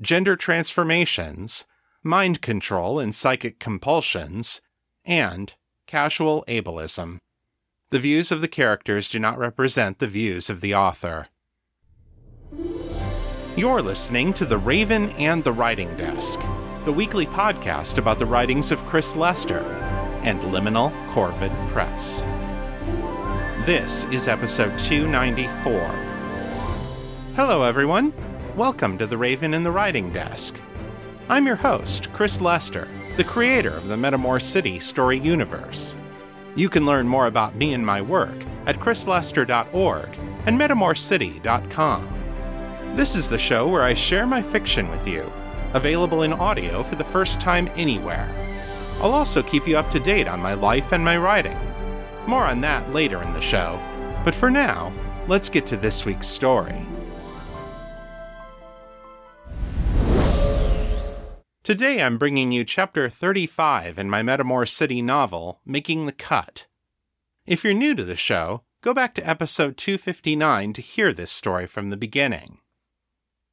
gender transformations, mind control and psychic compulsions, and casual ableism. The views of the characters do not represent the views of the author. You're listening to The Raven and the Writing Desk, the weekly podcast about the writings of Chris Lester and Liminal Corvid Press. This is episode 294. Hello, everyone. Welcome to The Raven and the Writing Desk. I'm your host, Chris Lester, the creator of the Metamor City story universe. You can learn more about me and my work at chrislester.org and metamorcity.com. This is the show where I share my fiction with you, available in audio for the first time anywhere. I'll also keep you up to date on my life and my writing. More on that later in the show, but for now, let's get to this week's story. Today I'm bringing you chapter 35 in my Metamor City novel, Making the Cut. If you're new to the show, go back to episode 259 to hear this story from the beginning.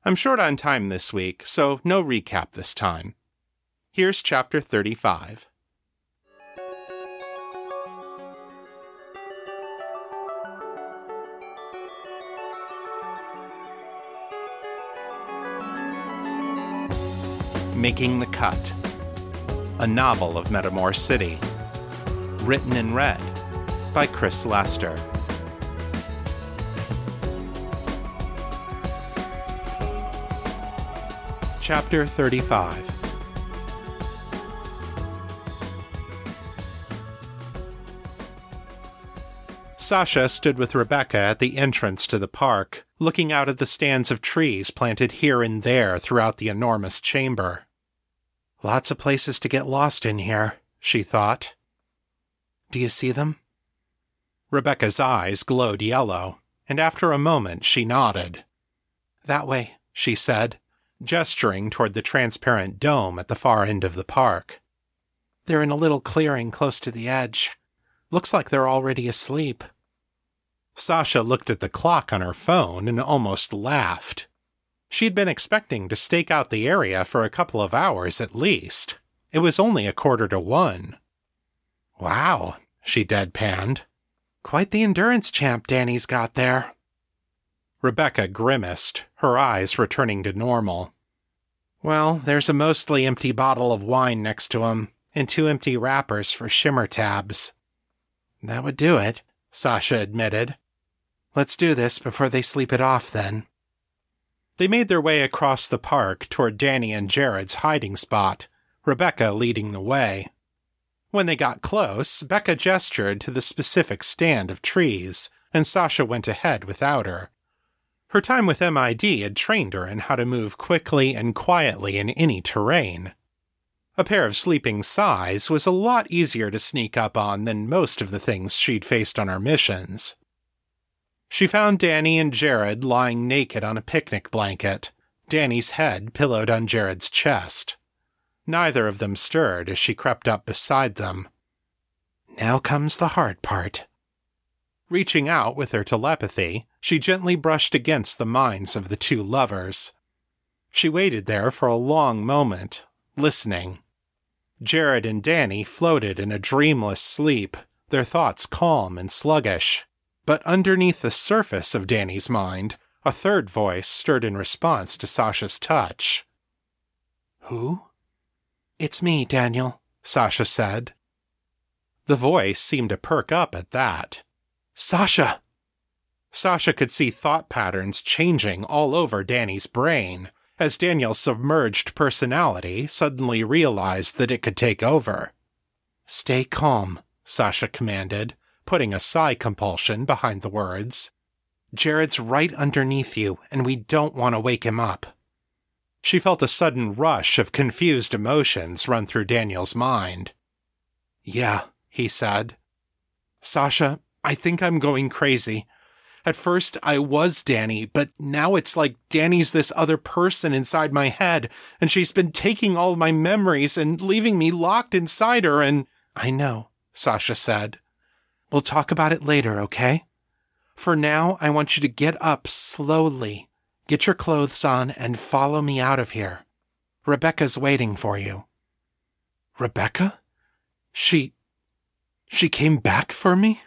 I'm short on time this week, so no recap this time. Here's chapter 35. Making the Cut, a novel of Metamor City. Written and read by Chris Lester. Chapter 35 Sasha stood with Rebecca at the entrance to the park, looking out at the stands of trees planted here and there throughout the enormous chamber. Lots of places to get lost in here, she thought. Do you see them? Rebecca's eyes glowed yellow, and after a moment she nodded. That way, she said, gesturing toward the transparent dome at the far end of the park. They're in a little clearing close to the edge. Looks like they're already asleep. Sasha looked at the clock on her phone and almost laughed. She'd been expecting to stake out the area for a couple of hours at least. It was only a quarter to one. Wow, she deadpanned. Quite the endurance champ Danny's got there. Rebecca grimaced, her eyes returning to normal. Well, there's a mostly empty bottle of wine next to him, and two empty wrappers for shimmer tabs. That would do it, Sasha admitted. Let's do this before they sleep it off, then. They made their way across the park toward Danny and Jared's hiding spot, Rebecca leading the way. When they got close, Becca gestured to the specific stand of trees, and Sasha went ahead without her. Her time with MID had trained her in how to move quickly and quietly in any terrain. A pair of sleeping psis was a lot easier to sneak up on than most of the things she'd faced on her missions. She found Danny and Jared lying naked on a picnic blanket, Danny's head pillowed on Jared's chest. Neither of them stirred as she crept up beside them. Now comes the hard part. Reaching out with her telepathy, she gently brushed against the minds of the two lovers. She waited there for a long moment, listening. Jared and Danny floated in a dreamless sleep, their thoughts calm and sluggish. But underneath the surface of Danny's mind, a third voice stirred in response to Sasha's touch. Who? It's me, Daniel, Sasha said. The voice seemed to perk up at that. Sasha! Sasha could see thought patterns changing all over Danny's brain as Daniel's submerged personality suddenly realized that it could take over. Stay calm, Sasha commanded, putting a psi compulsion behind the words. Jared's right underneath you, and we don't want to wake him up. She felt a sudden rush of confused emotions run through Daniel's mind. Yeah, he said. Sasha, I think I'm going crazy. At first, I was Danny, but now it's like Danny's this other person inside my head, and she's been taking all my memories and leaving me locked inside her, and. I know, Sasha said. We'll talk about it later, okay? For now, I want you to get up slowly, get your clothes on, and follow me out of here. Rebecca's waiting for you. Rebecca? She. She came back for me?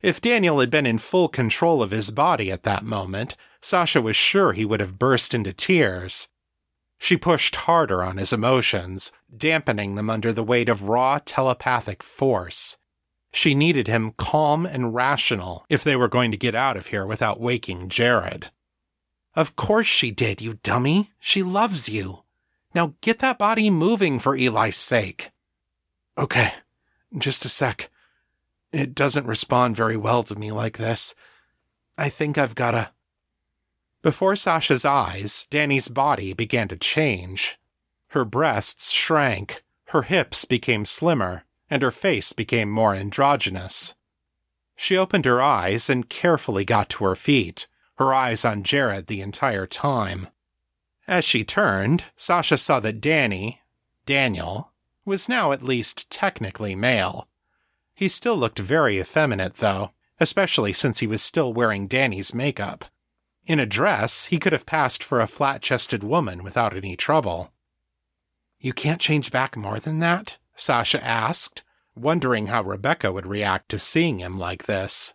If Daniel had been in full control of his body at that moment, Sasha was sure he would have burst into tears. She pushed harder on his emotions, dampening them under the weight of raw telepathic force. She needed him calm and rational if they were going to get out of here without waking Jared. Of course she did, you dummy. She loves you. Now get that body moving for Eli's sake. Okay, just a sec. It doesn't respond very well to me like this. I think I've gotta. Before Sasha's eyes, Danny's body began to change. Her breasts shrank, her hips became slimmer, and her face became more androgynous. She opened her eyes and carefully got to her feet, her eyes on Jared the entire time. As she turned, Sasha saw that Danny, Daniel, was now at least technically male. He still looked very effeminate, though, especially since he was still wearing Danny's makeup. In a dress, he could have passed for a flat chested woman without any trouble. You can't change back more than that? Sasha asked, wondering how Rebecca would react to seeing him like this.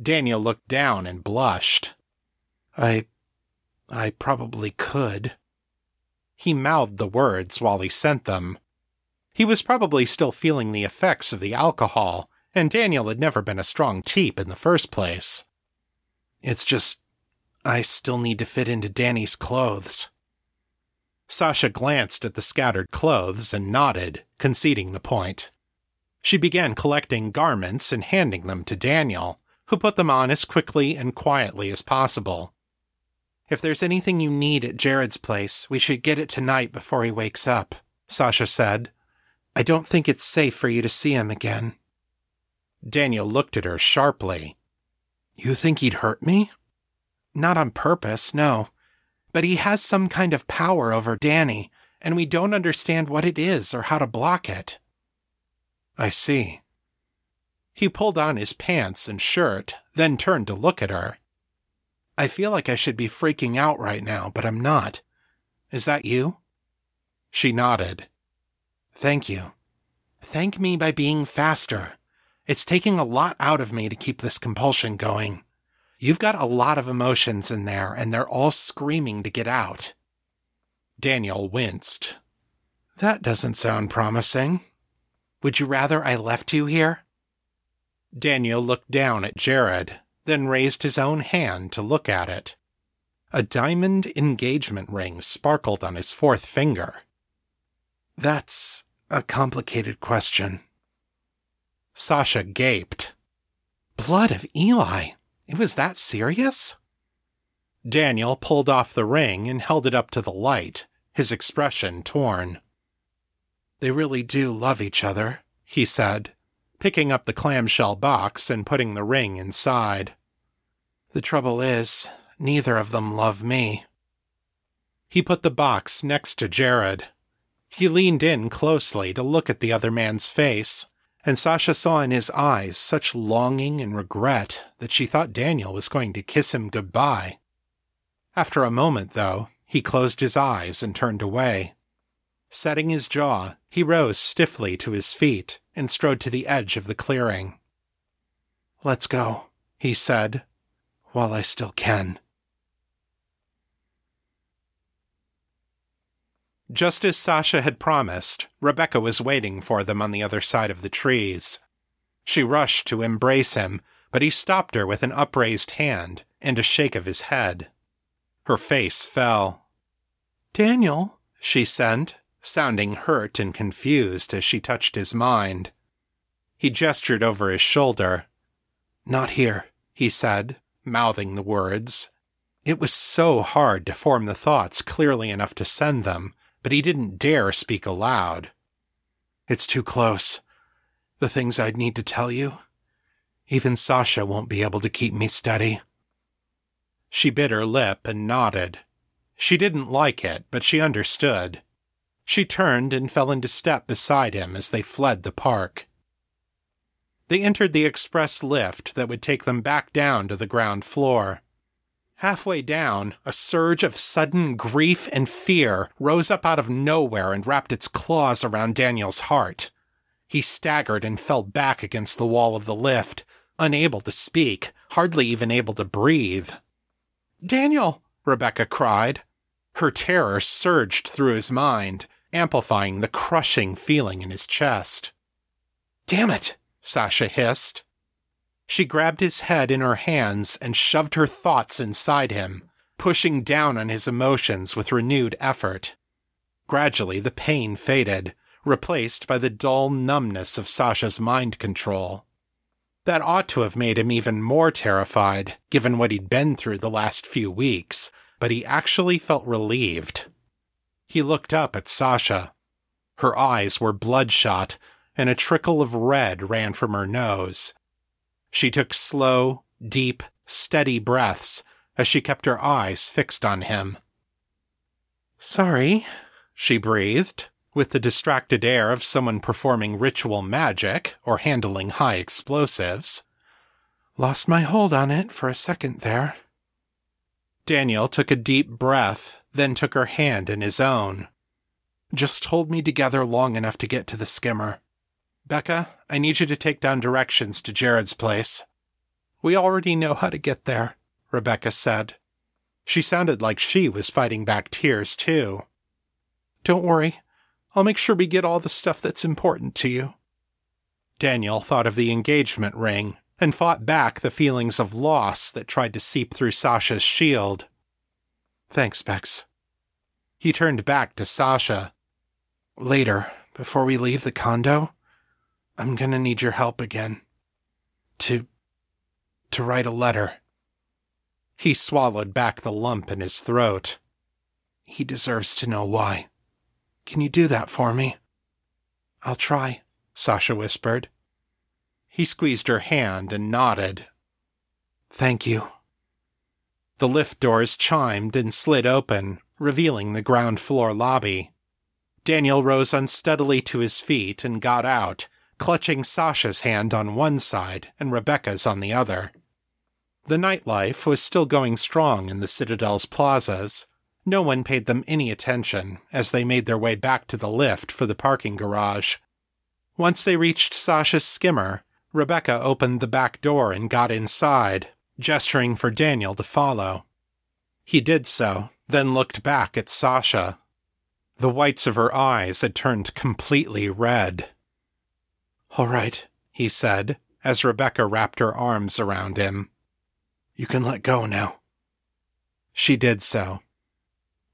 Daniel looked down and blushed. I. I probably could. He mouthed the words while he sent them, he was probably still feeling the effects of the alcohol, and Daniel had never been a strong teep in the first place. It's just, I still need to fit into Danny's clothes. Sasha glanced at the scattered clothes and nodded, conceding the point. She began collecting garments and handing them to Daniel, who put them on as quickly and quietly as possible. If there's anything you need at Jared's place, we should get it tonight before he wakes up, Sasha said, I don't think it's safe for you to see him again. Daniel looked at her sharply. You think he'd hurt me? Not on purpose, no. But he has some kind of power over Danny, and we don't understand what it is or how to block it. I see. He pulled on his pants and shirt, then turned to look at her. I feel like I should be freaking out right now, but I'm not. Is that you? She nodded. Thank you. Thank me by being faster. It's taking a lot out of me to keep this compulsion going. You've got a lot of emotions in there, and they're all screaming to get out. Daniel winced. That doesn't sound promising. Would you rather I left you here? Daniel looked down at Jared, then raised his own hand to look at it. A diamond engagement ring sparkled on his fourth finger. That's a complicated question. Sasha gaped. Blood of Eli? It was that serious? Daniel pulled off the ring and held it up to the light, his expression torn. They really do love each other, he said, picking up the clamshell box and putting the ring inside. The trouble is, neither of them love me. He put the box next to Jared, he leaned in closely to look at the other man's face, and Sasha saw in his eyes such longing and regret that she thought Daniel was going to kiss him goodbye. After a moment, though, he closed his eyes and turned away. Setting his jaw, he rose stiffly to his feet and strode to the edge of the clearing. Let's go, he said, while I still can. Just as Sasha had promised, Rebecca was waiting for them on the other side of the trees. She rushed to embrace him, but he stopped her with an upraised hand and a shake of his head. Her face fell. Daniel, she said, sounding hurt and confused as she touched his mind. He gestured over his shoulder. Not here, he said, mouthing the words. It was so hard to form the thoughts clearly enough to send them, but he didn't dare speak aloud. It's too close. The things I'd need to tell you. Even Sasha won't be able to keep me steady. She bit her lip and nodded. She didn't like it, but she understood. She turned and fell into step beside him as they fled the park. They entered the express lift that would take them back down to the ground floor. Halfway down, a surge of sudden grief and fear rose up out of nowhere and wrapped its claws around Daniel's heart. He staggered and fell back against the wall of the lift, unable to speak, hardly even able to breathe. Daniel! Rebecca cried. Her terror surged through his mind, amplifying the crushing feeling in his chest. Damn it! Sasha hissed. She grabbed his head in her hands and shoved her thoughts inside him, pushing down on his emotions with renewed effort. Gradually, the pain faded, replaced by the dull numbness of Sasha's mind control. That ought to have made him even more terrified, given what he'd been through the last few weeks, but he actually felt relieved. He looked up at Sasha. Her eyes were bloodshot, and a trickle of red ran from her nose. She took slow, deep, steady breaths as she kept her eyes fixed on him. Sorry, she breathed, with the distracted air of someone performing ritual magic or handling high explosives. Lost my hold on it for a second there. Daniel took a deep breath, then took her hand in his own. Just hold me together long enough to get to the skimmer. Becca, I need you to take down directions to Jared's place. We already know how to get there, Rebecca said. She sounded like she was fighting back tears, too. Don't worry. I'll make sure we get all the stuff that's important to you. Daniel thought of the engagement ring and fought back the feelings of loss that tried to seep through Sasha's shield. Thanks, Bex. He turned back to Sasha. Later, before we leave the condo, I'm gonna need your help again. To. to write a letter. He swallowed back the lump in his throat. He deserves to know why. Can you do that for me? I'll try, Sasha whispered. He squeezed her hand and nodded. Thank you. The lift doors chimed and slid open, revealing the ground floor lobby. Daniel rose unsteadily to his feet and got out, clutching Sasha's hand on one side and Rebecca's on the other. The nightlife was still going strong in the Citadel's plazas. No one paid them any attention as they made their way back to the lift for the parking garage. Once they reached Sasha's skimmer, Rebecca opened the back door and got inside, gesturing for Daniel to follow. He did so, then looked back at Sasha. The whites of her eyes had turned completely red. All right, he said, as Rebecca wrapped her arms around him. You can let go now. She did so.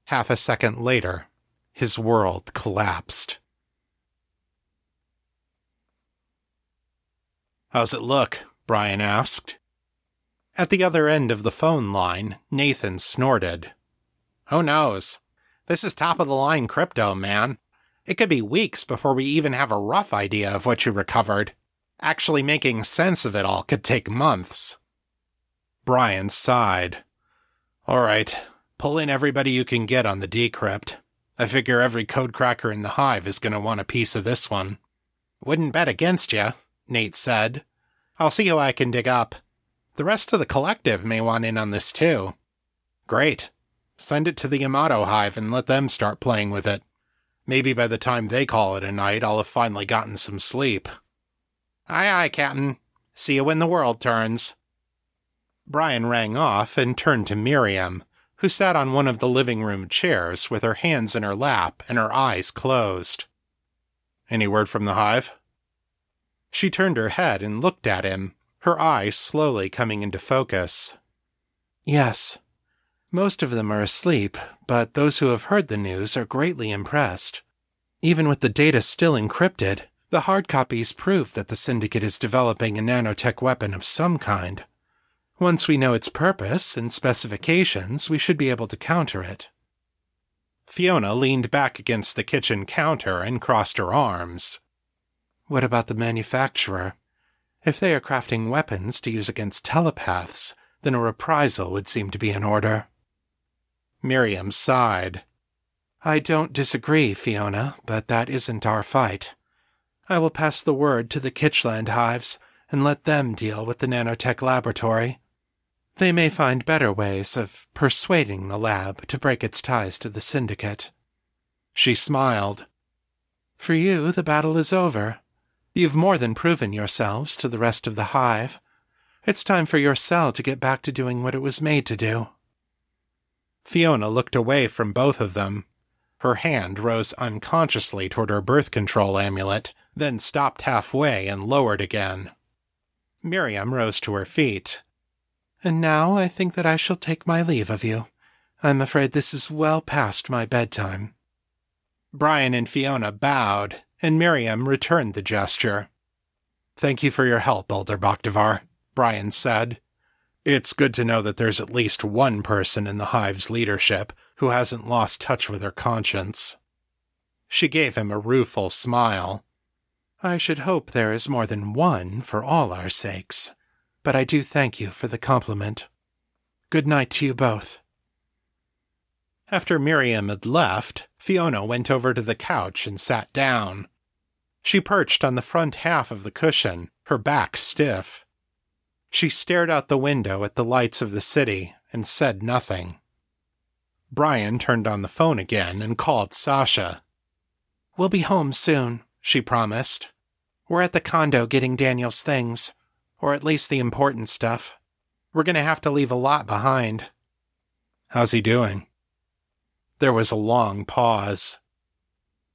Half a second later, his world collapsed. How's it look? Brian asked. At the other end of the phone line, Nathan snorted. Who knows? This is top of the line crypto, man. It could be weeks before we even have a rough idea of what you recovered. Actually making sense of it all could take months. Brian sighed. All right, pull in everybody you can get on the decrypt. I figure every code cracker in the hive is going to want a piece of this one. Wouldn't bet against you, Nate said. I'll see who I can dig up. The rest of the collective may want in on this too. Great. Send it to the Yamato Hive and let them start playing with it. Maybe by the time they call it a night, I'll have finally gotten some sleep. Aye, aye, Captain. See you when the world turns. Brian rang off and turned to Miriam, who sat on one of the living room chairs with her hands in her lap and her eyes closed. Any word from the hive? She turned her head and looked at him, her eyes slowly coming into focus. Yes, most of them are asleep, but those who have heard the news are greatly impressed. Even with the data still encrypted, the hard copies prove that the Syndicate is developing a nanotech weapon of some kind. Once we know its purpose and specifications, we should be able to counter it. Fiona leaned back against the kitchen counter and crossed her arms. What about the manufacturer? If they are crafting weapons to use against telepaths, then a reprisal would seem to be in order. Miriam sighed. I don't disagree, Fiona, but that isn't our fight. I will pass the word to the Kitchland hives and let them deal with the nanotech laboratory. They may find better ways of persuading the lab to break its ties to the syndicate. She smiled. For you, the battle is over. You've more than proven yourselves to the rest of the hive. It's time for your cell to get back to doing what it was made to do. Fiona looked away from both of them. Her hand rose unconsciously toward her birth control amulet, then stopped halfway and lowered again. Miriam rose to her feet. And now I think that I shall take my leave of you. I'm afraid this is well past my bedtime. Brian and Fiona bowed, and Miriam returned the gesture. Thank you for your help, Elder Bakhtavar, Brian said. It's good to know that there's at least one person in the hive's leadership who hasn't lost touch with her conscience. She gave him a rueful smile. I should hope there is more than one for all our sakes but I do thank you for the compliment. Good night to you both. After Miriam had left, Fiona went over to the couch and sat down. She perched on the front half of the cushion, her back stiff. She stared out the window at the lights of the city and said nothing. Brian turned on the phone again and called Sasha. We'll be home soon, she promised. We're at the condo getting Daniel's things or at least the important stuff. We're going to have to leave a lot behind. How's he doing? There was a long pause.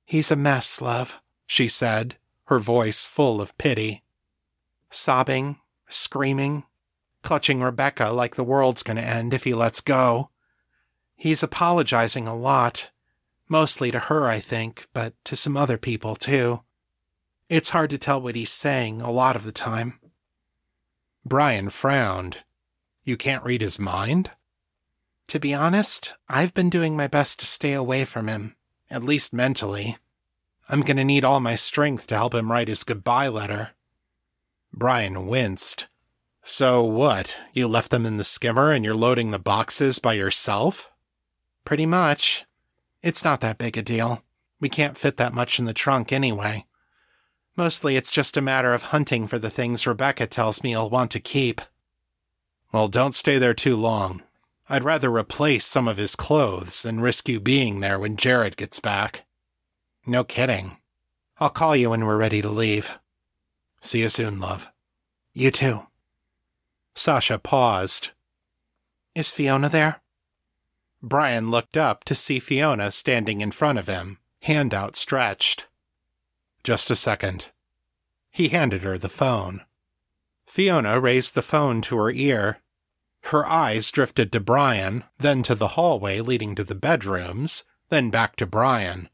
He's a mess, love, she said, her voice full of pity. Sobbing, screaming, clutching Rebecca like the world's going to end if he lets go. He's apologizing a lot, mostly to her, I think, but to some other people too. It's hard to tell what he's saying a lot of the time. Brian frowned. You can't read his mind? To be honest, I've been doing my best to stay away from him, at least mentally. I'm going to need all my strength to help him write his goodbye letter. Brian winced. So what? You left them in the skimmer and you're loading the boxes by yourself? Pretty much. It's not that big a deal. We can't fit that much in the trunk anyway. Mostly it's just a matter of hunting for the things Rebecca tells me I'll want to keep. Well, don't stay there too long. I'd rather replace some of his clothes than risk you being there when Jared gets back. No kidding. I'll call you when we're ready to leave. See you soon, love. You too. Sasha paused. Is Fiona there? Brian looked up to see Fiona standing in front of him, hand outstretched. Just a second. He handed her the phone. Fiona raised the phone to her ear. Her eyes drifted to Brian, then to the hallway leading to the bedrooms, then back to Brian.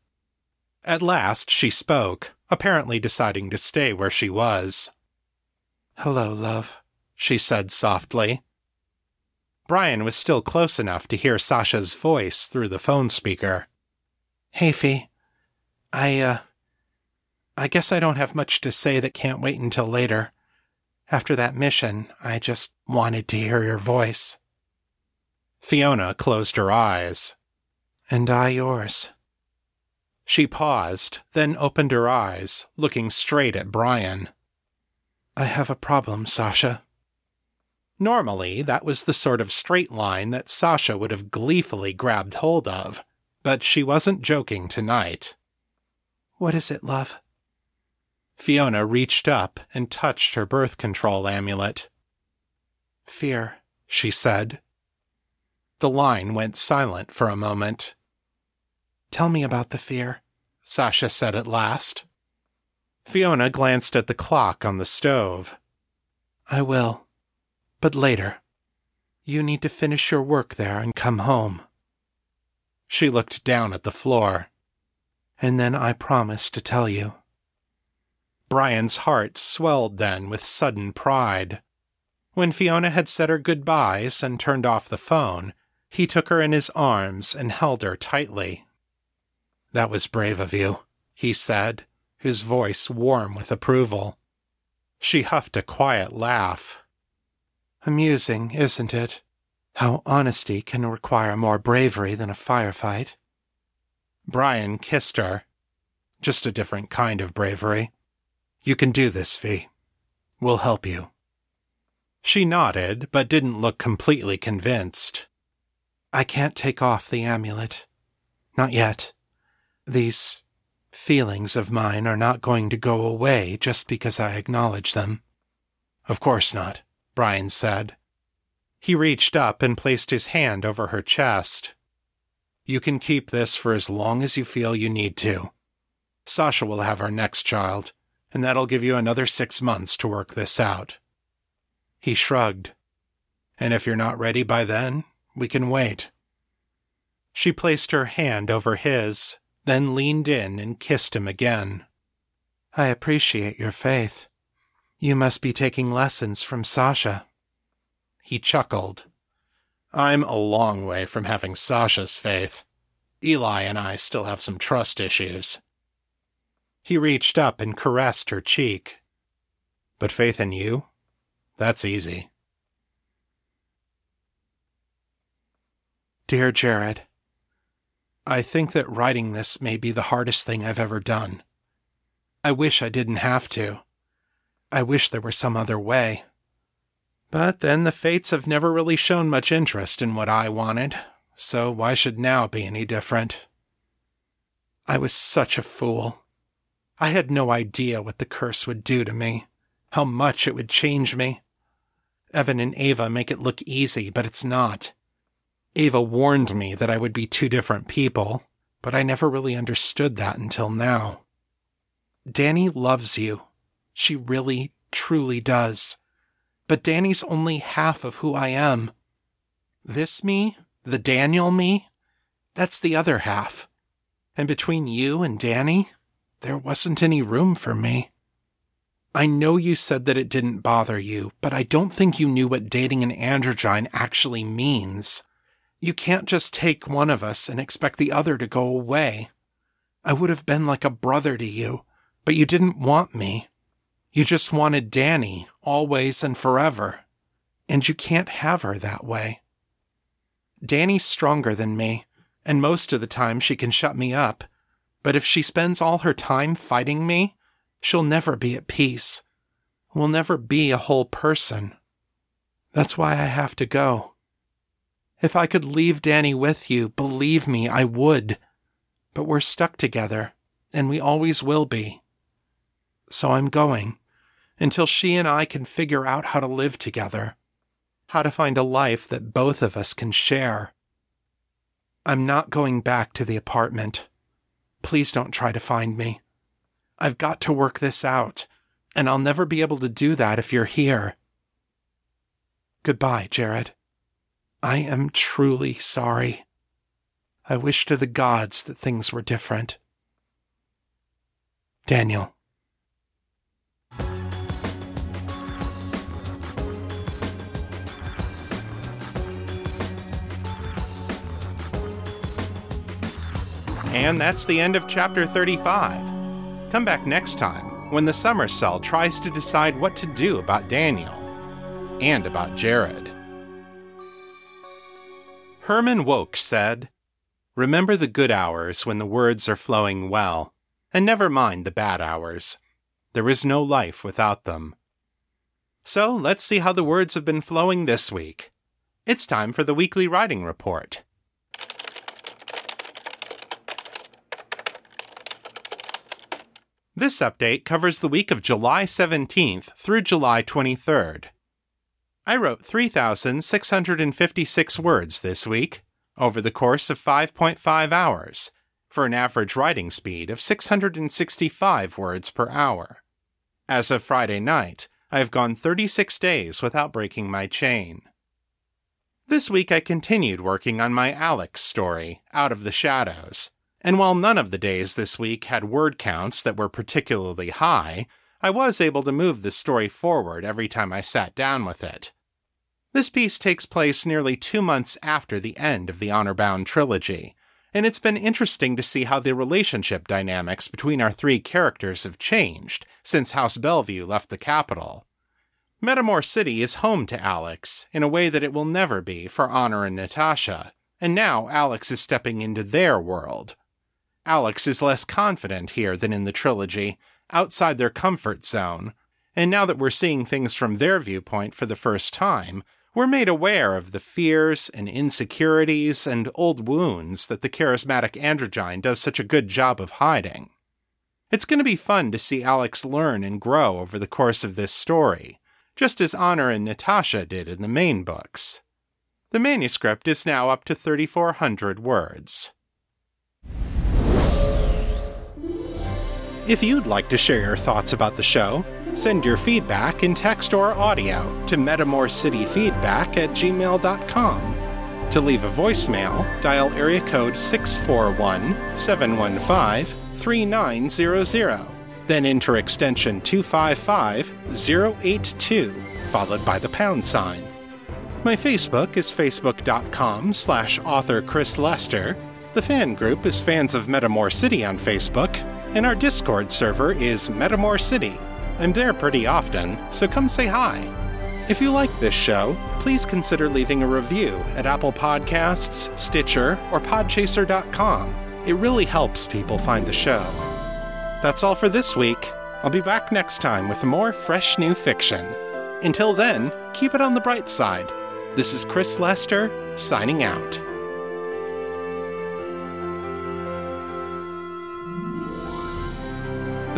At last she spoke, apparently deciding to stay where she was. Hello, love, she said softly. Brian was still close enough to hear Sasha's voice through the phone speaker. Hey, Fee. I, uh, I guess I don't have much to say that can't wait until later. After that mission, I just wanted to hear your voice. Fiona closed her eyes. And I yours. She paused, then opened her eyes, looking straight at Brian. I have a problem, Sasha. Normally, that was the sort of straight line that Sasha would have gleefully grabbed hold of, but she wasn't joking tonight. What is it, love? Fiona reached up and touched her birth control amulet. Fear, she said. The line went silent for a moment. Tell me about the fear, Sasha said at last. Fiona glanced at the clock on the stove. I will, but later. You need to finish your work there and come home. She looked down at the floor. And then I promise to tell you. Brian's heart swelled then with sudden pride. When Fiona had said her goodbyes and turned off the phone, he took her in his arms and held her tightly. That was brave of you, he said, his voice warm with approval. She huffed a quiet laugh. Amusing, isn't it? How honesty can require more bravery than a firefight. Brian kissed her. Just a different kind of bravery. You can do this, Vi. We'll help you. She nodded, but didn't look completely convinced. I can't take off the amulet. Not yet. These feelings of mine are not going to go away just because I acknowledge them. Of course not, Brian said. He reached up and placed his hand over her chest. You can keep this for as long as you feel you need to. Sasha will have our next child, and that'll give you another six months to work this out. He shrugged. And if you're not ready by then, we can wait. She placed her hand over his, then leaned in and kissed him again. I appreciate your faith. You must be taking lessons from Sasha. He chuckled. I'm a long way from having Sasha's faith. Eli and I still have some trust issues. He reached up and caressed her cheek. But faith in you? That's easy. Dear Jared, I think that writing this may be the hardest thing I've ever done. I wish I didn't have to. I wish there were some other way. But then the fates have never really shown much interest in what I wanted, so why should now be any different? I was such a fool. I had no idea what the curse would do to me, how much it would change me. Evan and Ava make it look easy, but it's not. Ava warned me that I would be two different people, but I never really understood that until now. Danny loves you. She really, truly does but Danny's only half of who I am. This me, the Daniel me, that's the other half. And between you and Danny, there wasn't any room for me. I know you said that it didn't bother you, but I don't think you knew what dating an androgyne actually means. You can't just take one of us and expect the other to go away. I would have been like a brother to you, but you didn't want me. You just wanted Danny, always and forever. And you can't have her that way. Danny's stronger than me, and most of the time she can shut me up. But if she spends all her time fighting me, she'll never be at peace. Will never be a whole person. That's why I have to go. If I could leave Danny with you, believe me, I would. But we're stuck together, and we always will be. So I'm going until she and I can figure out how to live together, how to find a life that both of us can share. I'm not going back to the apartment. Please don't try to find me. I've got to work this out, and I'll never be able to do that if you're here. Goodbye, Jared. I am truly sorry. I wish to the gods that things were different. Daniel. And that's the end of chapter 35. Come back next time when the Summer Cell tries to decide what to do about Daniel and about Jared. Herman Wouk said, Remember the good hours when the words are flowing well, and never mind the bad hours. There is no life without them. So let's see how the words have been flowing this week. It's time for the weekly writing report. This update covers the week of July 17th through July 23rd. I wrote 3,656 words this week, over the course of 5.5 hours, for an average writing speed of 665 words per hour. As of Friday night, I have gone 36 days without breaking my chain. This week I continued working on my Alex story, Out of the Shadows. And while none of the days this week had word counts that were particularly high, I was able to move the story forward every time I sat down with it, This piece takes place nearly two months after the end of the Honor Bound trilogy, and it's been interesting to see how the relationship dynamics between our three characters have changed since House Bellevue left the capital. Metamor City is home to Alex in a way that it will never be for Honor and Natasha, and now Alex is stepping into their world. Alex is less confident here than in the trilogy, outside their comfort zone, and now that we're seeing things from their viewpoint for the first time, we're made aware of the fears and insecurities and old wounds that the charismatic androgyne does such a good job of hiding. It's going to be fun to see Alex learn and grow over the course of this story, just as Honor and Natasha did in the main books. The manuscript is now up to 3,400 words. If you'd like to share your thoughts about the show, Send your feedback in text or audio to metamorcityfeedback at gmail.com. To leave a voicemail, dial area code 641 715 3900. Then enter extension 255 082, followed by the pound sign. My Facebook is facebook.com slash author Chris Lester. The fan group is Fans of Metamor City on Facebook, and our Discord server is Metamor City. I'm there pretty often, so come say hi. If you like this show, please consider leaving a review at Apple Podcasts, Stitcher, or Podchaser.com. It really helps people find the show. That's all for this week. I'll be back next time with more fresh new fiction. Until then, keep it on the bright side. This is Chris Lester, signing out.